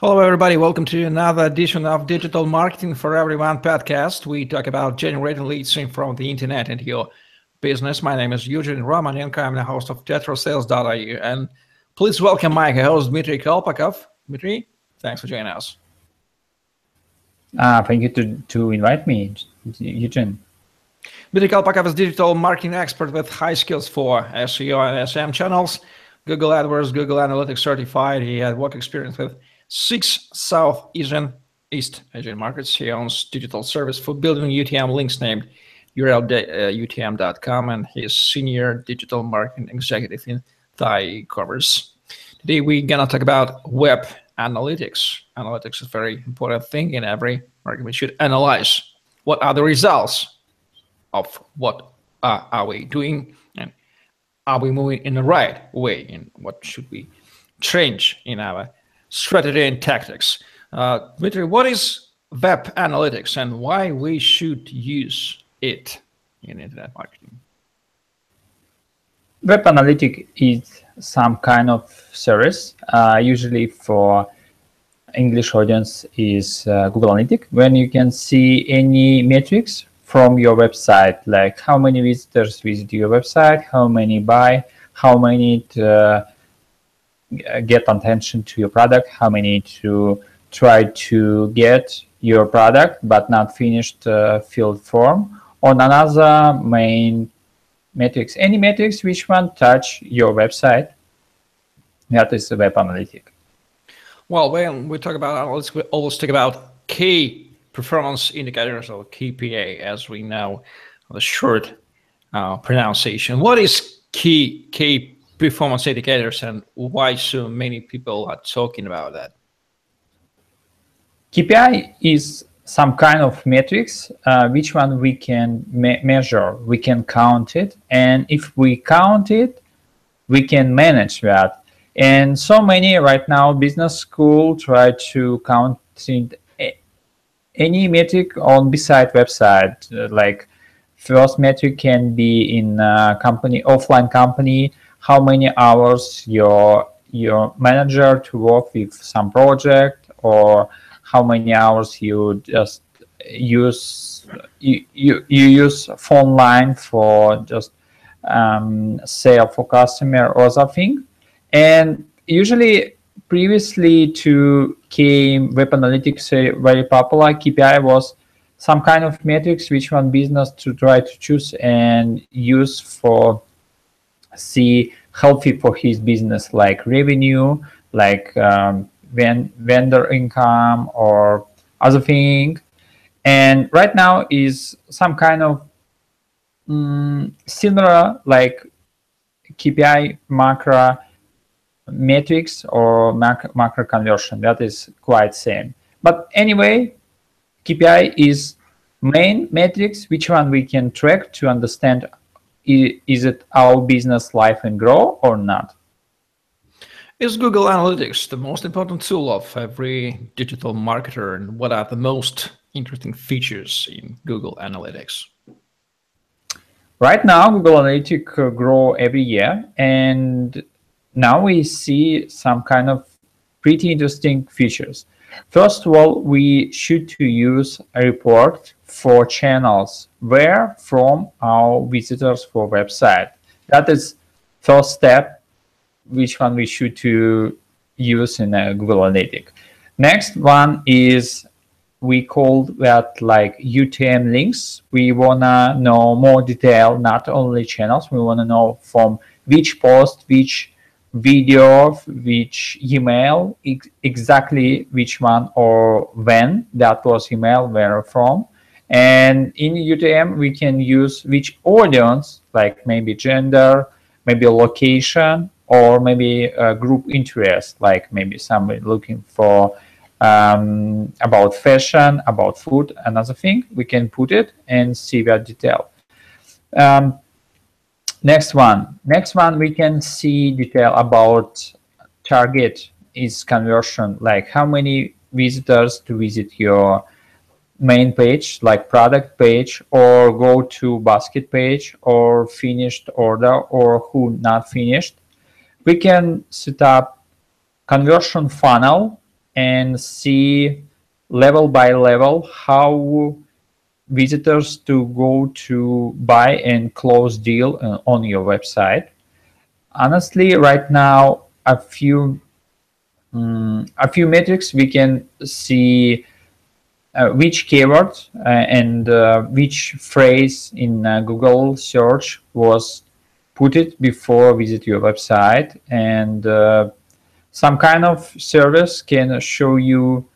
Hello, everybody. Welcome to another edition of Digital Marketing for Everyone podcast. We talk about generating leads from the internet into your business. My name is Eugene Romanenko. I'm the host of TetraSales.io. And please welcome my host, Dmitry Kolpakov. Dmitry, thanks for joining us. Uh, thank you to, to invite me, Eugene. Dmitry Kolpakov is digital marketing expert with high skills for SEO and SM channels, Google AdWords, Google Analytics certified. He had work experience with six South Asian East Asian markets. He owns digital service for building UTM links named urlutm.com and he's senior digital marketing executive in Thai e-commerce. Today we're gonna talk about web analytics. Analytics is a very important thing in every market. We should analyze what are the results of what uh, are we doing and are we moving in the right way and what should we change in our strategy and tactics. Uh, Dmitry, what is web analytics and why we should use it in internet marketing? Web analytics is some kind of service, uh, usually for English audience is uh, Google Analytics, when you can see any metrics from your website, like how many visitors visit your website, how many buy, how many uh, get attention to your product, how many to try to get your product but not finished uh, filled form on another main metrics. Any metrics which one touch your website, that is the web analytic. Well, when we talk about analytics, we always talk about key performance indicators or KPI, as we know the short uh, pronunciation. What is key key performance indicators and why so many people are talking about that? KPI is some kind of metrics, uh, which one we can me measure, we can count it, and if we count it, we can manage that. And so many right now business school try to count any metric on beside website. Uh, like first metric can be in a company offline company how many hours your your manager to work with some project or how many hours you just use you, you, you use phone line for just um, sale for customer or something and usually previously to came web analytics very popular kpi was some kind of metrics which one business to try to choose and use for see healthy for his business like revenue like um, ven- vendor income or other thing. And right now is some kind of um, similar like kpi macro metrics or mac- macro conversion. That is quite same. But anyway kpi is main metrics which one we can track to understand is it our business life and grow or not? Is Google Analytics the most important tool of every digital marketer, and what are the most interesting features in Google Analytics? Right now, Google Analytics uh, grow every year, and now we see some kind of pretty interesting features. First of all, we should to use a report for channels where from our visitors for website. That is first step, which one we should to use in a Google Analytics. Next one is we call that like UTM links. We wanna know more detail, not only channels. We wanna know from which post, which video, of which email, ex exactly which one or when that was email, where from. And in UTM, we can use which audience, like maybe gender, maybe location, or maybe a group interest, like maybe somebody looking for um, about fashion, about food, another thing. We can put it and see that detail. Um, next one. Next one, we can see detail about target is conversion, like how many visitors to visit your main page like product page or go to basket page or finished order or who not finished we can set up conversion funnel and see level by level how visitors to go to buy and close deal uh, on your website. Honestly, right now, a few um, a few metrics we can see uh, which keyword uh, and uh, which phrase in uh, Google search was put it before visit your website and uh, some kind of service can show you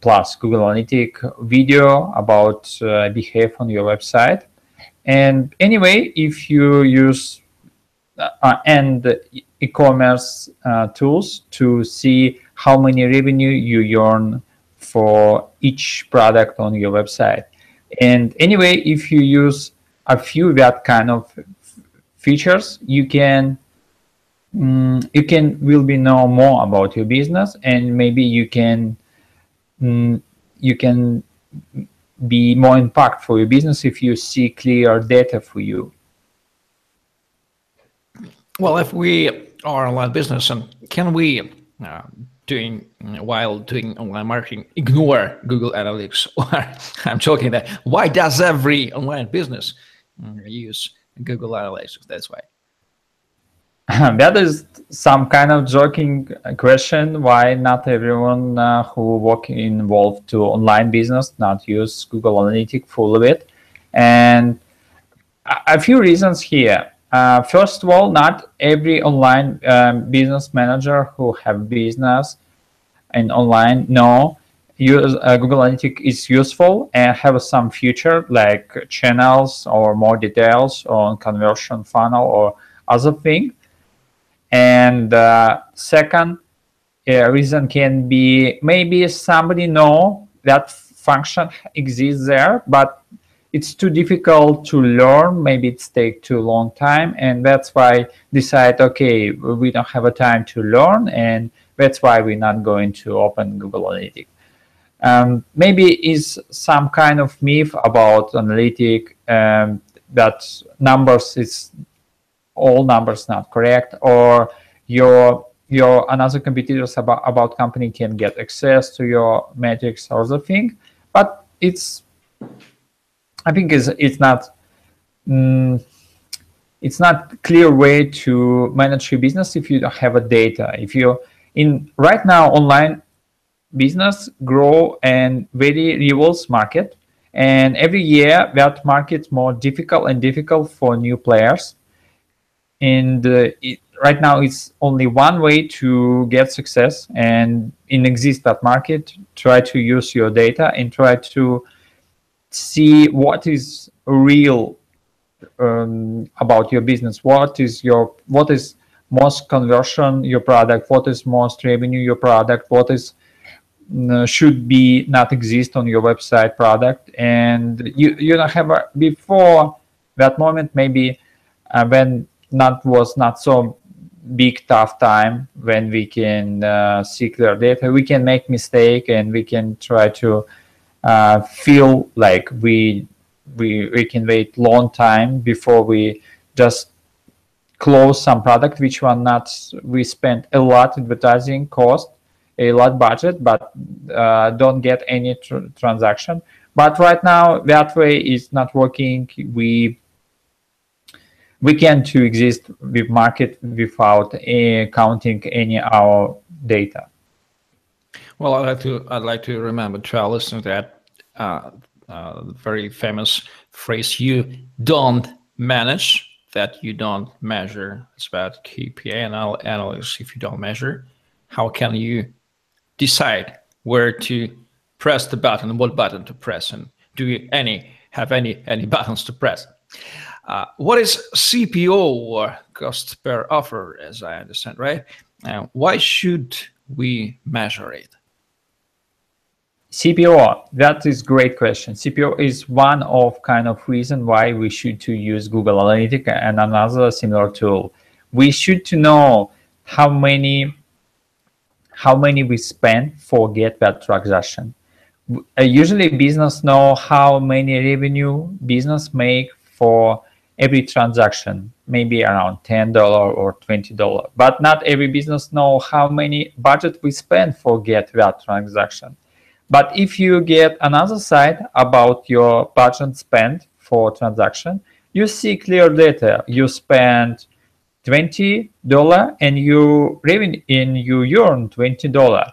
plus Google Analytics video about uh, behave on your website. And anyway, if you use uh, and e-commerce uh, tools to see how many revenue you earn for each product on your website. And anyway, if you use a few that kind of features, you can um, you can will be know more about your business, and maybe you can um, you can be more impact for your business if you see clear data for you. Well, if we are online business, and can we uh, doing while doing online marketing ignore Google Analytics? Or I'm joking that why does every online business mm, use Google Analytics? That's why. that is some kind of joking question. Why not everyone uh, who work involved to online business not use google analytics full of it? And a, few reasons here. Uh, first of all not every online um, business manager who have business and online know use uh, google analytics is useful and have some feature like channels or more details on conversion funnel or other thing and uh, second uh, reason can be maybe somebody know that function exists there, but it's too difficult to learn. Maybe it's take too long time, and that's why decide okay we don't have a time to learn, and that's why we're not going to open Google Analytics. Um, maybe is some kind of myth about analytic um, that numbers is all numbers not correct or your your another competitors about, about company can get access to your metrics or the thing but it's i think it's, it's not mm, it's not clear way to manage your business if you don't have a data. If you in right now online business grow and very rewards market and every year that market more difficult and difficult for new players and uh, it, right now it's only one way to get success and in exist that market try to use your data and try to see what is real um, about your business. What is your what is most conversion your product? What is most revenue your product? What is uh, should be not exist on your website product? And you you don't have a, before that moment maybe uh, when not was not so big tough time when we can uh, see clear data. We can make mistake and we can try to uh, feel like we we we can wait long time before we just close some product which one not we spend a lot advertising cost a lot budget but uh, don't get any tr transaction. But right now that way is not working. We we can to exist with market without uh, counting any our data. Well, I'd like to I'd like to remember to our listeners that uh, uh, very famous phrase "you don't manage" that you don't measure. It's about KPI and analysis. If you don't measure, how can you decide where to press the button, what button to press, and do you any have any any buttons to press? Uh, what is CPO cost per offer, as I understand, right? Uh, why should we measure it? CPO, that is great question. CPO is one of kind of reason why we should to use Google Analytics and another similar tool. We should to know how many how many we spend for get that transaction. Uh, usually business know how many revenue business make for every transaction, maybe around $10 or $20. But not every business know how many budget we spend for get that transaction. But if you get another site about your budget spent for transaction, you see clear data. You spend $20 and you revenue in you earn $20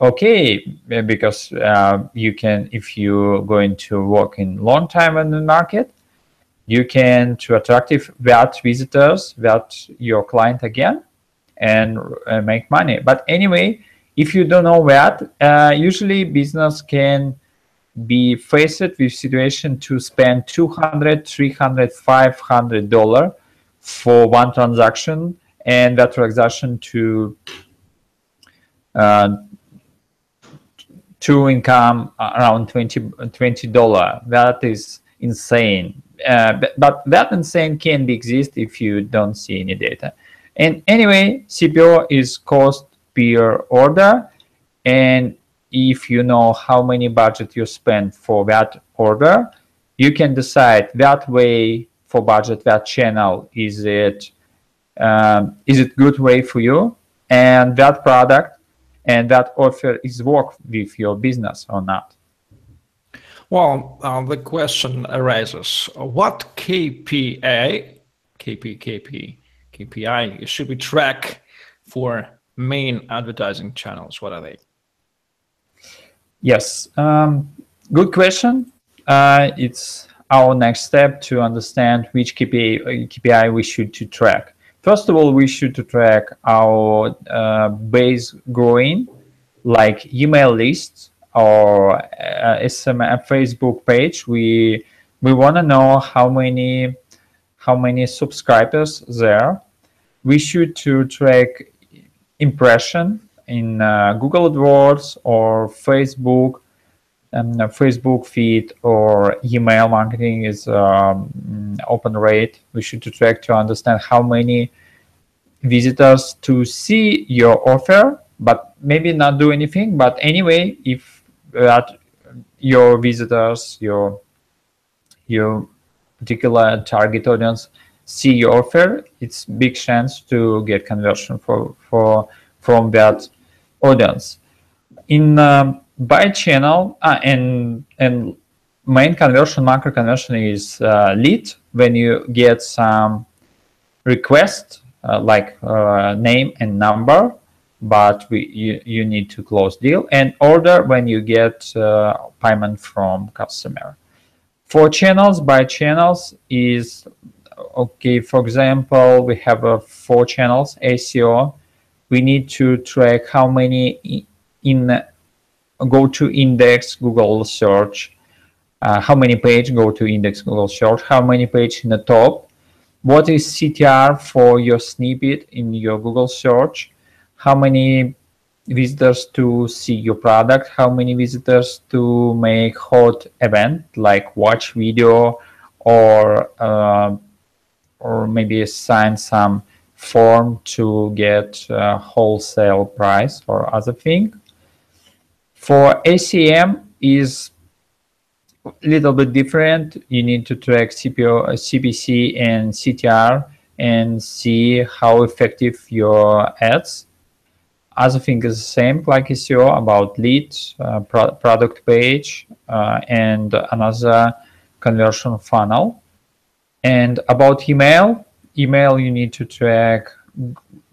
okay because uh, you can if you're going to work in long time in the market you can to attractive that visitors that your client again and uh, make money. But anyway if you don't know that uh, usually business can be faced with situation to spend 200 300 500 dollar for one transaction and that transaction to uh, to income around 20 dollar. That is insane uh, but, but, that insane can be exist if you don't see any data. And anyway cpo is cost per order. And if you know how many budget you spend for that order you can decide that way for budget that channel. Is it um, is it good way for you? And that product and that offer is work with your business or not. Well, uh, the question arises: What KPI, KP, KP, KPI should we track for main advertising channels? What are they? Yes, um, good question. Uh, it's our next step to understand which KPI, KPI we should to track. First of all, we should to track our uh, base growing, like email lists or uh, SMS, Facebook page. We we want to know how many how many subscribers there. We should to track impression in uh, Google AdWords or Facebook um, Facebook feed or email marketing is um, open rate. We should track to understand how many visitors to see your offer, but maybe not do anything. But anyway, if that your visitors, your your particular target audience see your offer, it's big chance to get conversion for for from that audience. In um, by channel uh, and and main conversion macro conversion is uh, lead when you get some request uh, like uh, name and number but we, you, you need to close deal and order when you get uh, payment from customer. For channels by channels is okay for example we have uh, four channels SEO we need to track how many in go to index Google search, uh, how many page go to index Google search, how many page in the top, what is CTR for your snippet in your Google search, how many visitors to see your product, how many visitors to make hot event like watch video or uh, or maybe sign some form to get wholesale price or other thing for SEM is a little bit different. You need to track CPO, CPC and CTR and see how effective your ads. Other thing is the same like SEO about leads, uh, pro product page, uh, and another conversion funnel. And about email, email you need to track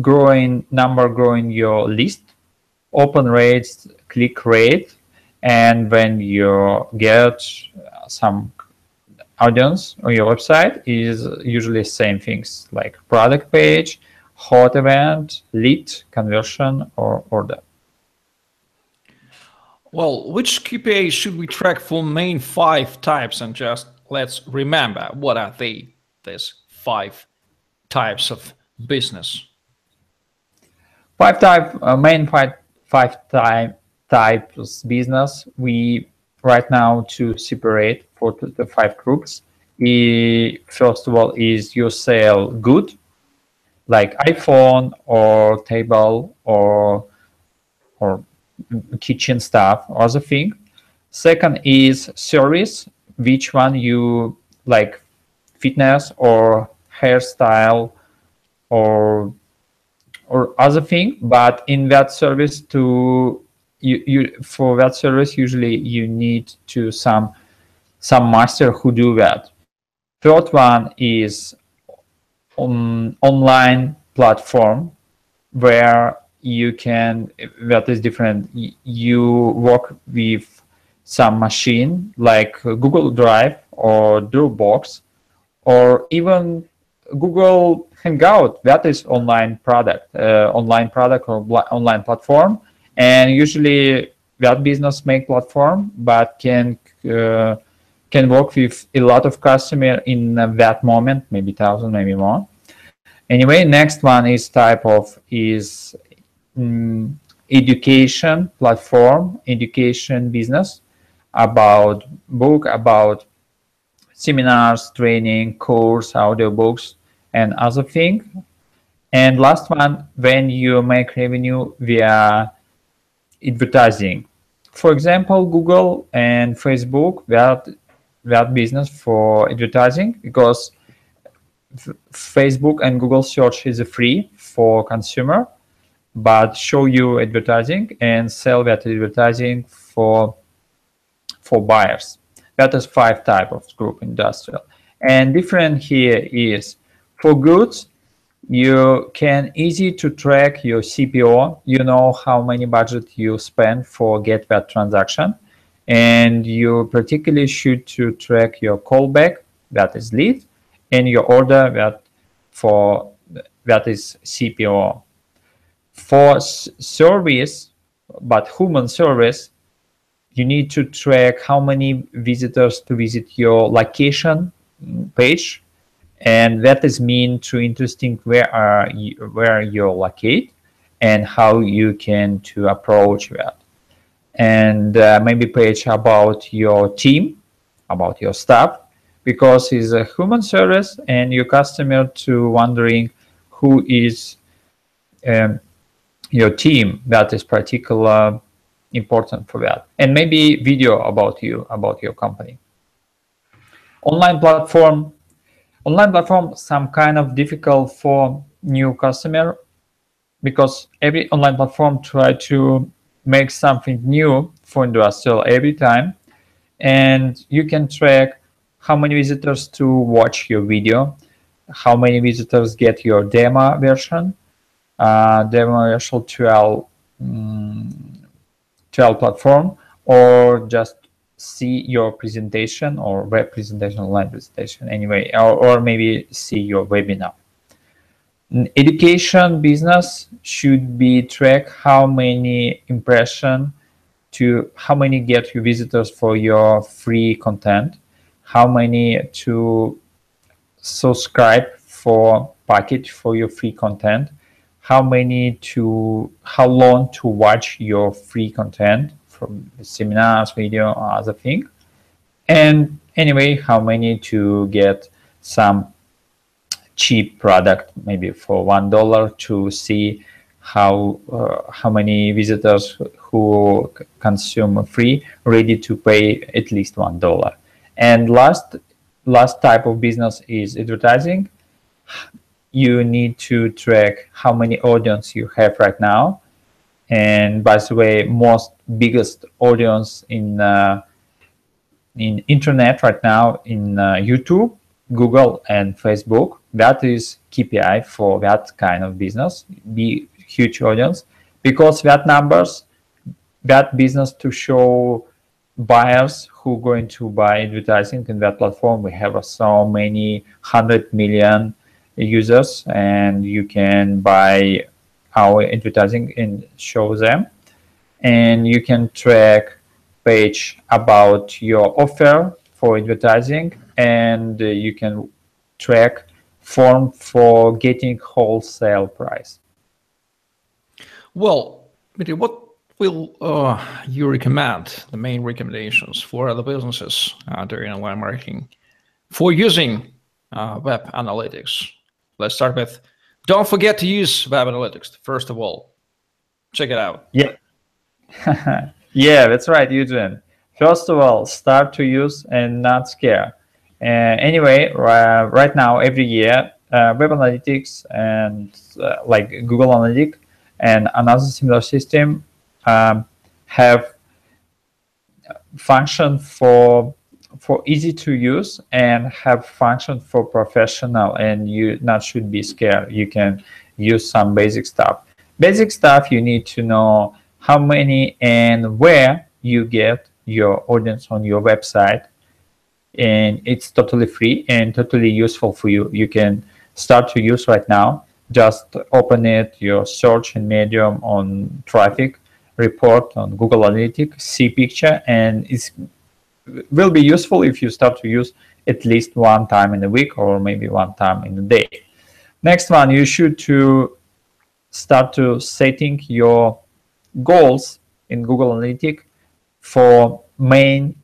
growing number, growing your list, open rates, click rate and when you get some audience on your website is usually same things like product page hot event lead conversion or order? Well which kpi should we track for main five types? And just let's remember what are they these five types of business? Five type uh, main five five type types business we right now to separate for the five groups. We, first of all is you sell good like iphone or table or or kitchen stuff or other thing. Second is service which one you like fitness or hairstyle or or other thing. But in that service to you, you for that service usually you need to some some master who do that. Third one is on online platform where you can that is different you work with some machine like google drive or dropbox or even google hangout that is online product uh, online product or online platform. And usually that business make platform but can uh, can work with a lot of customer in that moment maybe thousand maybe more. Anyway next one is type of is um, education platform education business about book about seminars training course audiobooks and other thing. And last one when you make revenue via advertising. For example google and facebook that that business for advertising because Facebook and Google search is free for consumer, but show you advertising and sell that advertising for for buyers. That is five type of group industrial. And different here is for goods, you can easy to track your CPO. You know how many budget you spend for get that transaction. And you particularly should to track your callback, that is lead, and your order that for that is CPO. For service, but human service, you need to track how many visitors to visit your location mm, page, and that is mean to interesting where are you, where you're located and how you can to approach that, and uh, maybe page about your team, about your staff, because it's a human service and your customer to wondering who is um, your team that is particular important for that. And maybe video about you about your company. Online platform online platform some kind of difficult for new customer because every online platform try to make something new for industrial every time and you can track how many visitors to watch your video, how many visitors get your demo version, uh, demo version 12, um, 12 platform, or just see your presentation or web presentation, online presentation anyway, or, or maybe see your webinar. Education business should be track how many impression to how many get you visitors for your free content how many to subscribe for package for your free content how many to how long to watch your free content from seminars video or other thing. And anyway how many to get some cheap product maybe for one dollar to see how uh, how many visitors who consume free ready to pay at least one dollar and last last type of business is advertising. You need to track how many audience you have right now. And by the way, most biggest audience in uh, in internet right now in uh, YouTube, Google, and Facebook. That is KPI for that kind of business. Be huge audience because that numbers that business to show buyers who going to buy advertising in that platform. We have uh, so many hundred million users, and you can buy our advertising and show them. And you can track page about your offer for advertising, and uh, you can track form for getting wholesale price. Well, what will uh, you recommend the main recommendations for other businesses uh, during online marketing for using uh, web analytics? Let's start with don't forget to use web analytics first of all. Check it out. Yeah. yeah, that's right, Eugene. First of all, start to use and not scare. Uh, anyway, uh, right now, every year, uh, Web Analytics and like Google Analytics and another similar system um, have function for for easy to use and have function for professional and you not should be scared. You can use some basic stuff. Basic stuff you need to know how many and where you get your audience on your website and it's totally free and totally useful for you. You can start to use right now. Just open it your search and medium on traffic report on google analytics see picture and it will be useful if you start to use at least one time in a week or maybe one time in a day. Next one, you should to start to setting your goals in Google Analytics for main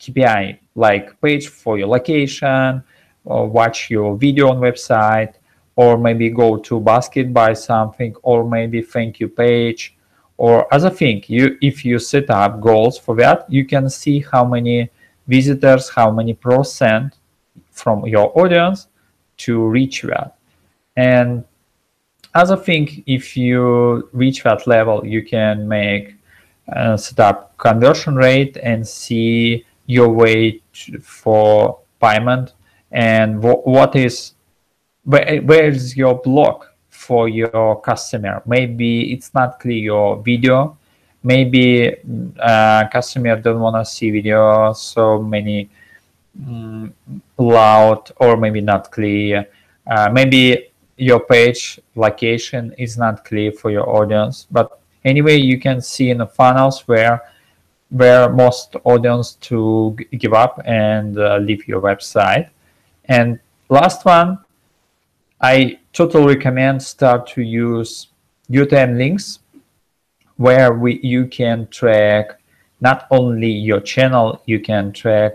KPI, like page for your location, or watch your video on website, or maybe go to basket buy something, or maybe thank you page, or other thing you if you set up goals for that you can see how many visitors how many percent from your audience to reach that. And other thing if you reach that level you can make uh, set up conversion rate and see your way to, for payment and what is where, where is your block for your customer. Maybe it's not clear your video. Maybe uh, customer don't want to see video so many um, loud or maybe not clear. Uh, maybe your page location is not clear for your audience. But anyway, you can see in the funnels where where most audience to give up and uh, leave your website. And last one, I totally recommend start to use UTM links where we you can track not only your channel, you can track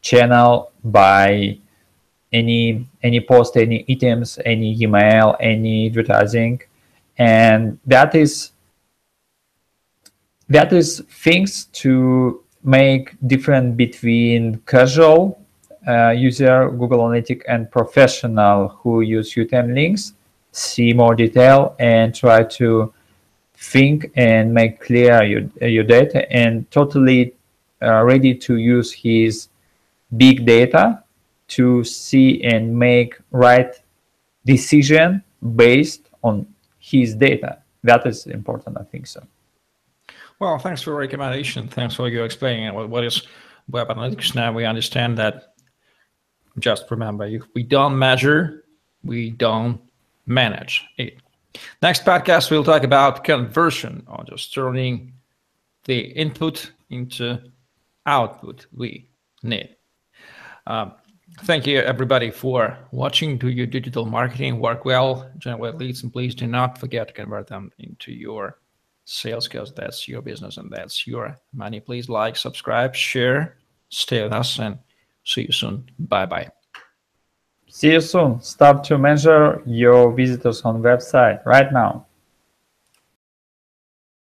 channel by any any post, any items, any email, any advertising, and that is that is things to make different between casual uh, user Google Analytics and professional who use UTM links see more detail and try to think and make clear your, your data and totally uh, ready to use his big data to see and make right decision based on his data. That is important, I think so. Well, thanks for recommendation. Thanks for you explaining what is web analytics. Now we understand that just remember, if we don't measure, we don't manage it. Next podcast, we'll talk about conversion or just turning the input into output we need. Um, thank you, everybody, for watching. Do your digital marketing work well? Generate leads, and please do not forget to convert them into your sales because that's your business and that's your money. Please like, subscribe, share, stay with us, and See you soon. Bye bye. See you soon. Start to measure your visitors on website right now.